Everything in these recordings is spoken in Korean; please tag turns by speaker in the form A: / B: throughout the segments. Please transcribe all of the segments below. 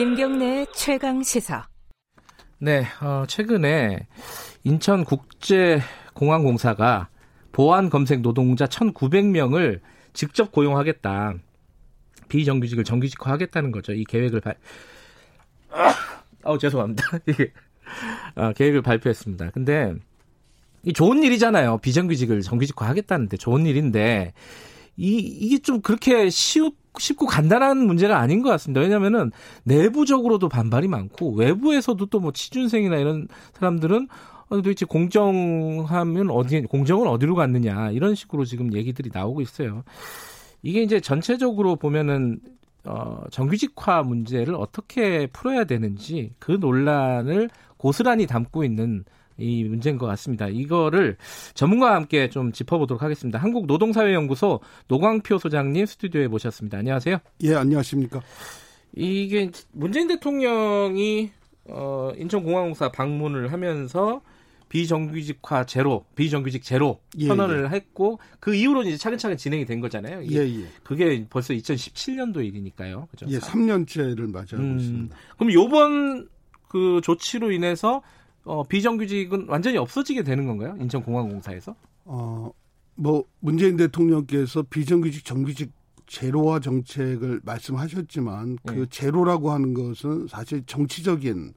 A: 김경래 최강 시사.
B: 네, 어, 최근에 인천국제공항공사가 보안 검색 노동자 1,900명을 직접 고용하겠다. 비정규직을 정규직화하겠다는 거죠. 이 계획을 발. 아, 우 죄송합니다. 이게 아, 계획을 발표했습니다. 근데 이 좋은 일이잖아요. 비정규직을 정규직화하겠다는데 좋은 일인데 이 이게 좀 그렇게 쉬우, 쉽고 간단한 문제가 아닌 것 같습니다. 왜냐하면은 내부적으로도 반발이 많고 외부에서도 또 뭐 취준생이나 이런 사람들은 어, 도대체 공정하면 어디 공정은 어디로 갔느냐 이런 식으로 지금 얘기들이 나오고 있어요. 이게 이제 전체적으로 보면은 어, 정규직화 문제를 어떻게 풀어야 되는지 그 논란을 고스란히 담고 있는 이 문제인 것 같습니다. 이거를 전문가와 함께 좀 짚어보도록 하겠습니다. 한국노동사회연구소 노광표 소장님 스튜디오에 모셨습니다. 안녕하세요.
C: 예, 안녕하십니까.
B: 이게 문재인 대통령이 어, 인천공항공사 방문을 하면서 비정규직화 제로, 비정규직 제로 예, 선언을 예. 했고 그 이후로 이제 차근차근 진행이 된 거잖아요.
C: 예, 예.
B: 그게 벌써 2017년도 일이니까요.
C: 그죠? 예, 3년째를 맞이하고 음, 있습니다.
B: 그럼 요번 그 조치로 인해서 어, 비정규직은 완전히 없어지게 되는 건가요? 인천공항공사에서?
C: 어, 뭐 문재인 대통령께서 비정규직 정규직 제로화 정책을 말씀하셨지만 그 네. 제로라고 하는 것은 사실 정치적인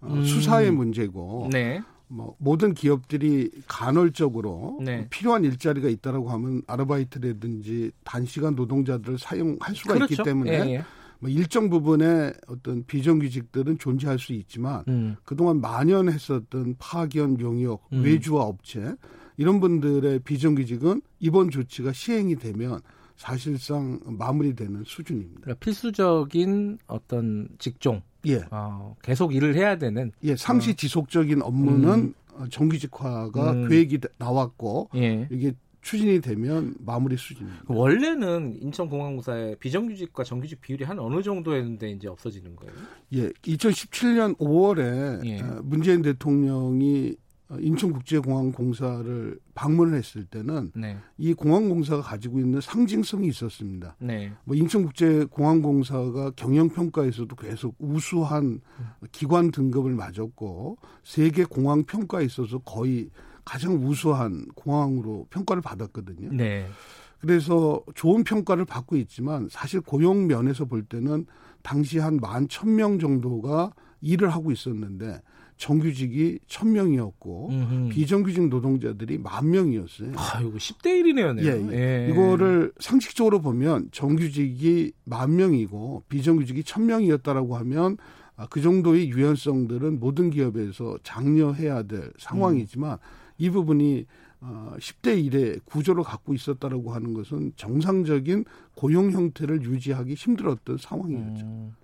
C: 어, 음. 수사의 문제고 네. 뭐 모든 기업들이 간헐적으로 네. 필요한 일자리가 있다라고 하면 아르바이트라든지 단시간 노동자들을 사용할 수가 그렇죠. 있기 때문에 예, 예. 뭐 일정 부분의 어떤 비정규직들은 존재할 수 있지만 음. 그동안 만연했었던 파견 용역 음. 외주화 업체 이런 분들의 비정규직은 이번 조치가 시행이 되면 사실상 마무리되는 수준입니다.
B: 그러니까 필수적인 어떤 직종 예. 어, 계속 일을 해야 되는.
C: 예, 상시 어. 지속적인 업무는 음. 정규직화가 음. 계획이 나왔고 예. 이게 추진이 되면 마무리 수준입니다.
B: 원래는 인천공항공사의 비정규직과 정규직 비율이 한 어느 정도였는데 이제 없어지는 거예요?
C: 예, 2017년 5월에 예. 어, 문재인 대통령이 어, 인천국제공항공사를 방문을 했을 때는 네. 이 공항공사가 가지고 있는 상징성이 있었습니다. 네. 뭐 인천국제공항공사가 경영평가에서도 계속 우수한 기관 등급을 맞았고 세계 공항 평가에 있어서 거의 가장 우수한 공항으로 평가를 받았거든요. 네. 그래서 좋은 평가를 받고 있지만 사실 고용 면에서 볼 때는 당시 한 만 천 명 정도가 일을 하고 있었는데 정규직이 1000명이었고 비정규직 노동자들이 만 명이었어요.
B: 아, 이거 10대 1이네요.
C: 예, 예. 예. 이거를 상식적으로 보면 정규직이 만 명이고 비정규직이 1000명이었다라고 하면 아, 그 정도의 유연성들은 모든 기업에서 장려해야 될 상황이지만 음. 이 부분이 어, 10대 1의 구조를 갖고 있었다라고 하는 것은 정상적인 고용 형태를 유지하기 힘들었던 상황이었죠. 음.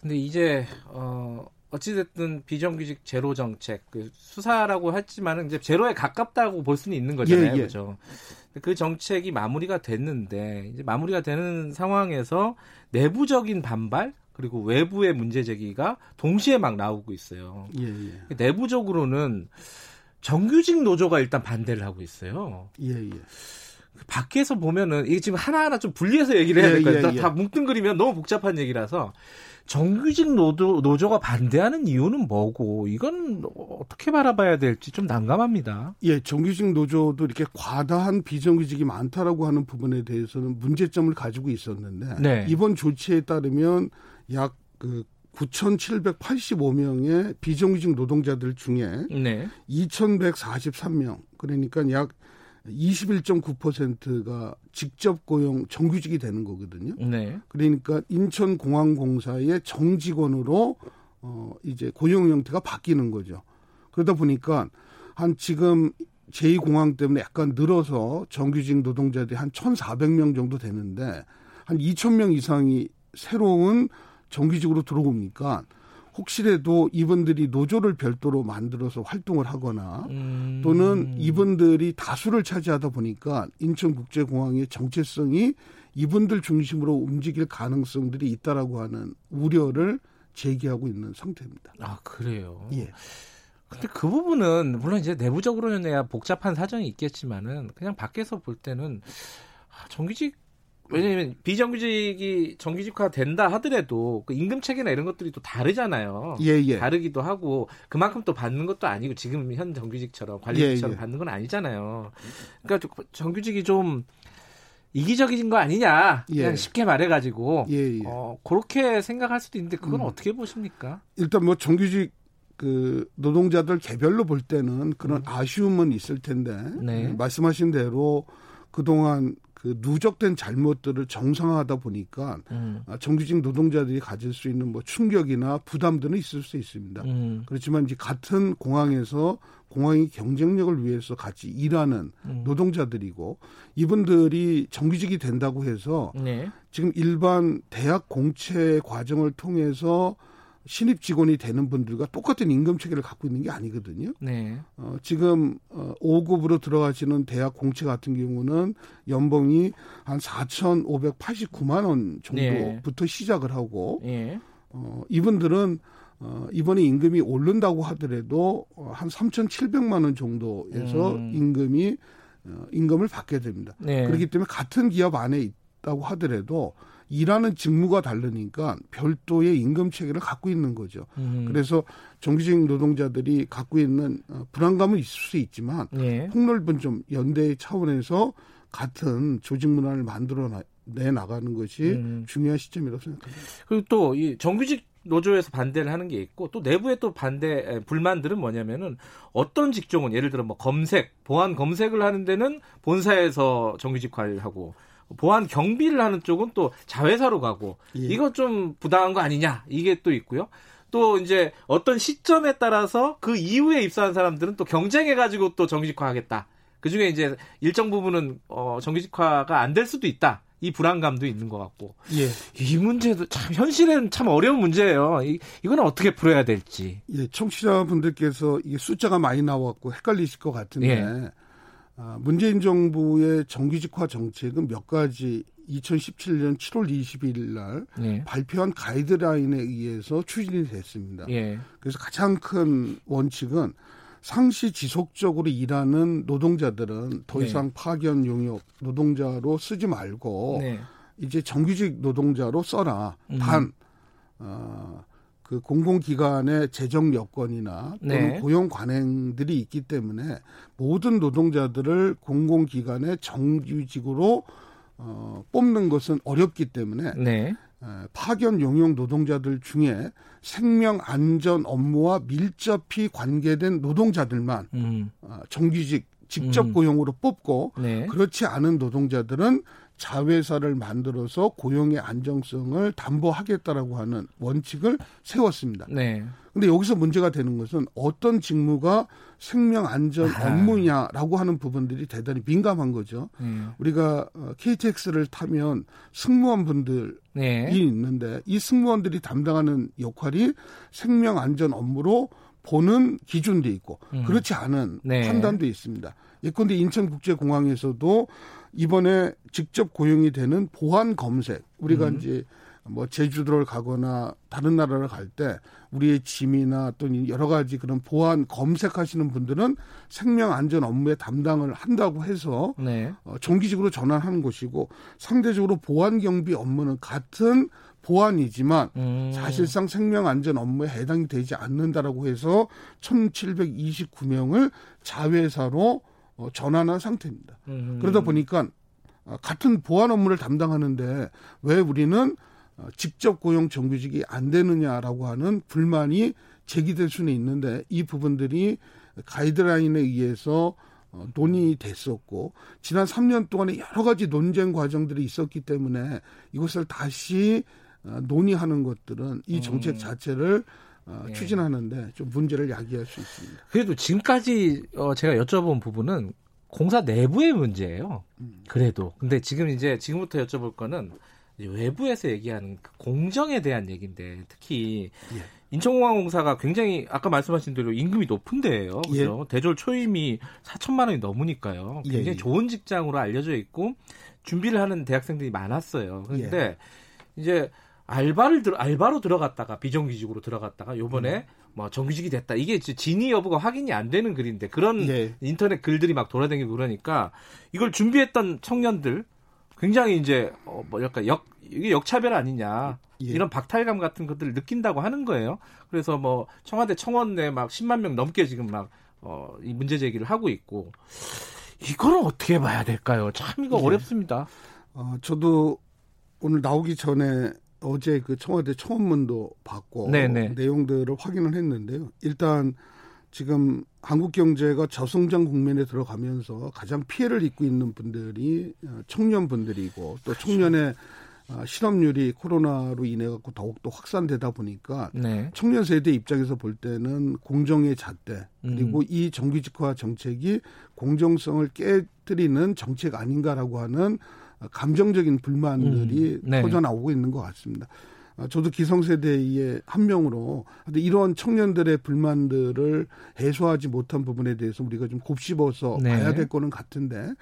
B: 근데 이제 어 어찌됐든 비정규직 제로 정책 그 수사라고 했지만은 이제 제로에 가깝다고 볼 수는 있는 거잖아요, 예, 예. 그렇죠? 그 정책이 마무리가 됐는데 이제 마무리가 되는 상황에서 내부적인 반발 그리고 외부의 문제 제기가 동시에 막 나오고 있어요. 예, 예. 내부적으로는 정규직 노조가 일단 반대를 하고 있어요. 예, 예. 밖에서 보면은 이게 지금 하나하나 좀 분리해서 얘기를 해야 될것 같아요. 다 뭉뚱그리면 너무 복잡한 얘기라서 정규직 노조, 노조가 반대하는 이유는 뭐고 이건 어떻게 바라봐야 될지 좀 난감합니다.
C: 예, 정규직 노조도 이렇게 과다한 비정규직이 많다라고 하는 부분에 대해서는 문제점을 가지고 있었는데 네. 이번 조치에 따르면 약그 9,785명의 비정규직 노동자들 중에 네. 2,143명 그러니까 약 21.9%가 직접 고용 정규직이 되는 거거든요. 네. 그러니까 인천공항공사의 정직원으로 어 이제 고용 형태가 바뀌는 거죠. 그러다 보니까 한 지금 제2공항 때문에 약간 늘어서 정규직 노동자들이 한 1,400명 정도 되는데 한 2,000명 이상이 새로운 정규직으로 들어오니까 혹시라도 이분들이 노조를 별도로 만들어서 활동을 하거나 음. 또는 이분들이 다수를 차지하다 보니까 인천국제공항의 정체성이 이분들 중심으로 움직일 가능성들이 있다라고 하는 우려를 제기하고 있는 상태입니다.
B: 아 그래요. 예. 근데 그 부분은 물론 이제 내부적으로는 복잡한 사정이 있겠지만은 그냥 밖에서 볼 때는 아, 정규직 왜냐하면 비정규직이 정규직화 된다 하더라도 그 임금 체계나 이런 것들이 또 다르잖아요. 예, 예. 다르기도 하고 그만큼 또 받는 것도 아니고 지금 현 정규직처럼 관리직처럼 예, 예. 받는 건 아니잖아요. 그러니까 정규직이 좀 이기적인 거 아니냐 그냥 예. 쉽게 말해가지고 예, 예. 어, 그렇게 생각할 수도 있는데 그건 음. 어떻게 보십니까?
C: 일단 뭐 정규직 그 노동자들 개별로 볼 때는 그런 음. 아쉬움은 있을 텐데 네. 말씀하신 대로 그동안 그 누적된 잘못들을 정상화하다 보니까 음. 아, 정규직 노동자들이 가질 수 있는 뭐 충격이나 부담들은 있을 수 있습니다. 음. 그렇지만 이제 같은 공항에서 공항의 경쟁력을 위해서 같이 일하는 음. 노동자들이고 이분들이 정규직이 된다고 해서 네. 지금 일반 대학 공채 과정을 통해서 신입 직원이 되는 분들과 똑같은 임금 체계를 갖고 있는 게 아니거든요. 네. 어, 지금 어, 5급으로 들어가시는 대학 공채 같은 경우는 연봉이 한 4,589만 원 정도부터 네. 시작을 하고 네. 어, 이분들은 어, 이번에 임금이 오른다고 하더라도 어, 한 3,700만 원 정도에서 음. 임금이 어, 임금을 받게 됩니다. 네. 그렇기 때문에 같은 기업 안에 있다고 하더라도 일하는 직무가 다르니까 별도의 임금 체계를 갖고 있는 거죠. 음. 그래서 정규직 노동자들이 갖고 있는 어, 불안감은 있을 수 있지만 예. 폭넓은 좀 연대 차원에서 같은 조직 문화를 만들어 내 나가는 것이 음. 중요한 시점이라고 생각합니다.
B: 그리고 또 이 정규직 노조에서 반대를 하는 게 있고 또 내부의 또 반대 불만들은 뭐냐면은 어떤 직종은 예를 들어 뭐 검색 보안 검색을 하는 데는 본사에서 정규직화를 하고 보안 경비를 하는 쪽은 또 자회사로 가고 예. 이거 좀 부당한 거 아니냐 이게 또 있고요. 또 이제 어떤 시점에 따라서 그 이후에 입사한 사람들은 또 경쟁해 가지고 또 정규직화하겠다. 그 중에 이제 일정 부분은 어 정규직화가 안 될 수도 있다. 이 불안감도 있는 것 같고. 예. 이 문제도 참 현실에는 참 어려운 문제예요. 이, 이거는 어떻게 풀어야 될지.
C: 예, 청취자분들께서 이게 숫자가 많이 나왔고 헷갈리실 것 같은데 예. 아, 문재인 정부의 정규직화 정책은 몇 가지 2017년 7월 22일 날 예. 발표한 가이드라인에 의해서 추진이 됐습니다. 예. 그래서 가장 큰 원칙은 상시 지속적으로 일하는 노동자들은 더 네. 이상 네. 파견 용역 노동자로 쓰지 말고 네. 이제 정규직 노동자로 써라. 음. 단 어, 그 공공기관의 재정 여건이나 또는 네. 고용 관행들이 있기 때문에 모든 노동자들을 공공기관의 정규직으로 어, 뽑는 것은 어렵기 때문에 네. 에, 파견 용역 노동자들 중에 생명 안전 업무와 밀접히 관계된 노동자들만 음. 어, 정규직 직접 음. 고용으로 뽑고 네. 그렇지 않은 노동자들은 자회사를 만들어서 고용의 안정성을 담보하겠다라고 하는 원칙을 세웠습니다. 네. 근데 여기서 문제가 되는 것은 어떤 직무가 생명 안전 아. 업무냐라고 하는 부분들이 대단히 민감한 거죠. 네. 우리가 KTX를 어, 타면 승무원분들이 네. 있는데 이 승무원들이 담당하는 역할이 생명 안전 업무로 보는 기준도 있고 음. 그렇지 않은 네. 판단도 있습니다. 예컨대 인천국제공항에서도 이번에 직접 고용이 되는 보안 검색 우리가 음. 이제 뭐 제주도를 가거나 다른 나라를 갈 때 우리의 짐이나 또는 여러 가지 그런 보안 검색하시는 분들은 생명 안전 업무에 담당을 한다고 해서 네. 어, 정기직으로 전환하는 것이고 상대적으로 보안 경비 업무는 같은 보안이지만 음. 사실상 생명 안전 업무에 해당이 되지 않는다라고 해서 1,729명을 자회사로 어, 전환한 상태입니다. 음. 그러다 보니까 어, 같은 보안 업무를 담당하는데 왜 우리는 어, 직접 고용 정규직이 안 되느냐라고 하는 불만이 제기될 수는 있는데 이 부분들이 가이드라인에 의해서 논의됐었고 지난 3년 동안에 여러 가지 논쟁 과정들이 있었기 때문에 이것을 다시 논의하는 것들은 이 정책 음. 자체를 어, 예. 추진하는데 좀 문제를 야기할 수 있습니다.
B: 그래도 지금까지 어, 제가 여쭤본 부분은 공사 내부의 문제예요. 음. 그래도 근데 지금 이제 지금부터 여쭤볼 거는 외부에서 얘기하는 그 공정에 대한 얘기인데 특히 예. 인천공항공사가 굉장히 아까 말씀하신 대로 임금이 높은데요. 그죠? 예. 대졸 초임이 4천만 원이 넘으니까요. 굉장히 예. 좋은 직장으로 알려져 있고 준비를 하는 대학생들이 많았어요. 그런데 예. 이제 알바를 들 알바로 들어갔다가 비정규직으로 들어갔다가 요번에 음. 뭐 정규직이 됐다. 이게 진위 여부가 확인이 안 되는 글인데 그런 네. 인터넷 글들이 막 돌아다니고 그러니까 이걸 준비했던 청년들 굉장히 이제 어, 뭐랄까 역 이게 역차별 아니냐 예. 이런 박탈감 같은 것들을 느낀다고 하는 거예요. 그래서 뭐 청와대 청원 내막 10만 명 넘게 지금 막 어, 이 문제 제기를 하고 있고 이거는 어떻게 봐야 될까요? 참 이거 예. 어렵습니다.
C: 어, 저도 오늘 나오기 전에 어제 그 청와대 청원문도 받고 네네. 내용들을 확인을 했는데요. 일단 지금 한국 경제가 저성장 국면에 들어가면서 가장 피해를 입고 있는 분들이 어, 청년분들이고 또 그렇죠. 청년의 어, 실업률이 코로나로 인해 갖고 더욱더 확산되다 보니까 네. 청년 세대 입장에서 볼 때는 공정의 잣대 그리고 음. 이 정규직화 정책이 공정성을 깨뜨리는 정책 아닌가라고 하는 감정적인 불만들이 음. 네. 터져 나오고 있는 것 같습니다. 아, 저도 기성세대의 한 명으로 이런 청년들의 불만들을 해소하지 못한 부분에 대해서 우리가 좀 곱씹어서 네. 봐야 될 거는 같은데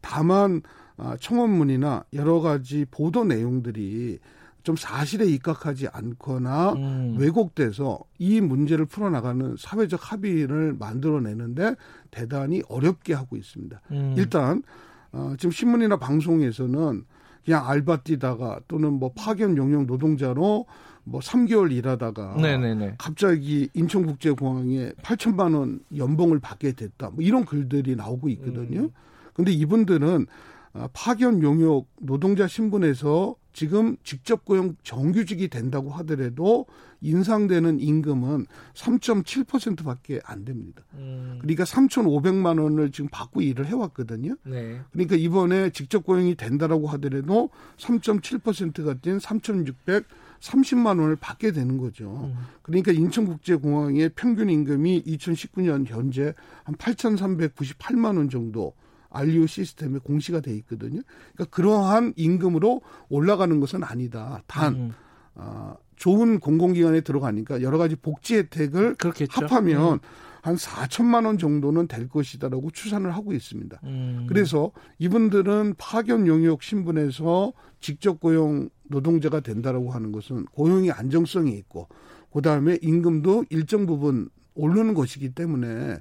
C: 다만 아, 청원문이나 여러 가지 보도 내용들이 좀 사실에 입각하지 않거나 음. 왜곡돼서 이 문제를 풀어나가는 사회적 합의를 만들어내는데 대단히 어렵게 하고 있습니다. 음. 일단 어, 지금 신문이나 방송에서는 그냥 알바 뛰다가 또는 뭐 파견 용역 노동자로 뭐 3개월 일하다가 네네네. 갑자기 인천국제공항에 8천만 원 연봉을 받게 됐다. 뭐 이런 글들이 나오고 있거든요. 음. 근데 이분들은 아, 파견 용역 노동자 신분에서 지금 직접 고용 정규직이 된다고 하더라도 인상되는 임금은 3.7%밖에 안 됩니다. 음. 그러니까 3,500만 원을 지금 받고 일을 해왔거든요. 네. 그러니까 이번에 직접 고용이 된다라고 하더라도 3.7%가 된 3,600 30만 원을 받게 되는 거죠. 음. 그러니까 인천국제공항의 평균 임금이 2019년 현재 한 8,398만 원 정도 알리오 시스템에 공시가 돼 있거든요. 그러니까 그러한 임금으로 올라가는 것은 아니다. 단 음. 어, 좋은 공공기관에 들어가니까 여러 가지 복지 혜택을 그렇겠죠. 합하면 음. 한 4천만 원 정도는 될 것이다라고 추산을 하고 있습니다. 음. 그래서 이분들은 파견 용역 신분에서 직접 고용 노동자가 된다라고 하는 것은 고용의 안정성이 있고 그다음에 임금도 일정 부분 오르는 것이기 때문에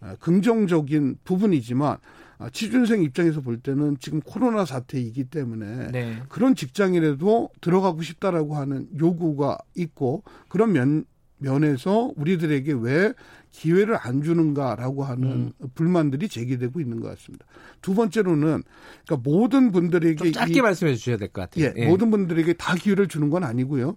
C: 어, 긍정적인 부분이지만 아, 취준생 입장에서 볼 때는 지금 코로나 사태이기 때문에 네. 그런 직장이라도 들어가고 싶다라고 하는 요구가 있고 그런 면 면에서 우리들에게 왜 기회를 안 주는가라고 하는 음. 불만들이 제기되고 있는 것 같습니다. 두 번째로는 그러니까 모든 분들에게
B: 짧게 이, 말씀해 주셔야 될 것 같아요.
C: 예, 예, 모든 분들에게 다 기회를 주는 건 아니고요.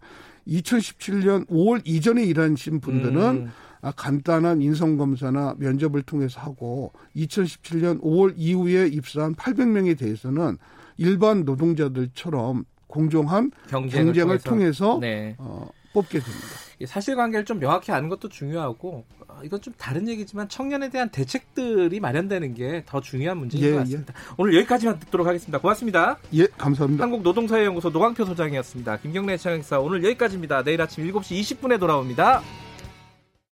C: 2017년 5월 이전에 일하신 분들은 음. 아, 간단한 인성 검사나 면접을 통해서 하고 2017년 5월 이후에 입사한 800명에 대해서는 일반 노동자들처럼 공정한 경쟁을, 경쟁을 통해서, 통해서 네. 어, 뽑게 됩니다.
B: 사실관계를 좀 명확히 아는 것도 중요하고 어, 이건 좀 다른 얘기지만 청년에 대한 대책들이 마련되는 게 더 중요한 문제인 예, 것 예. 같습니다. 예. 오늘 여기까지만 듣도록 하겠습니다. 고맙습니다.
C: 예, 감사합니다.
B: 한국노동사회연구소 노광표 소장이었습니다. 김경래 청행사 오늘 여기까지입니다. 내일 아침 7시 20분에 돌아옵니다.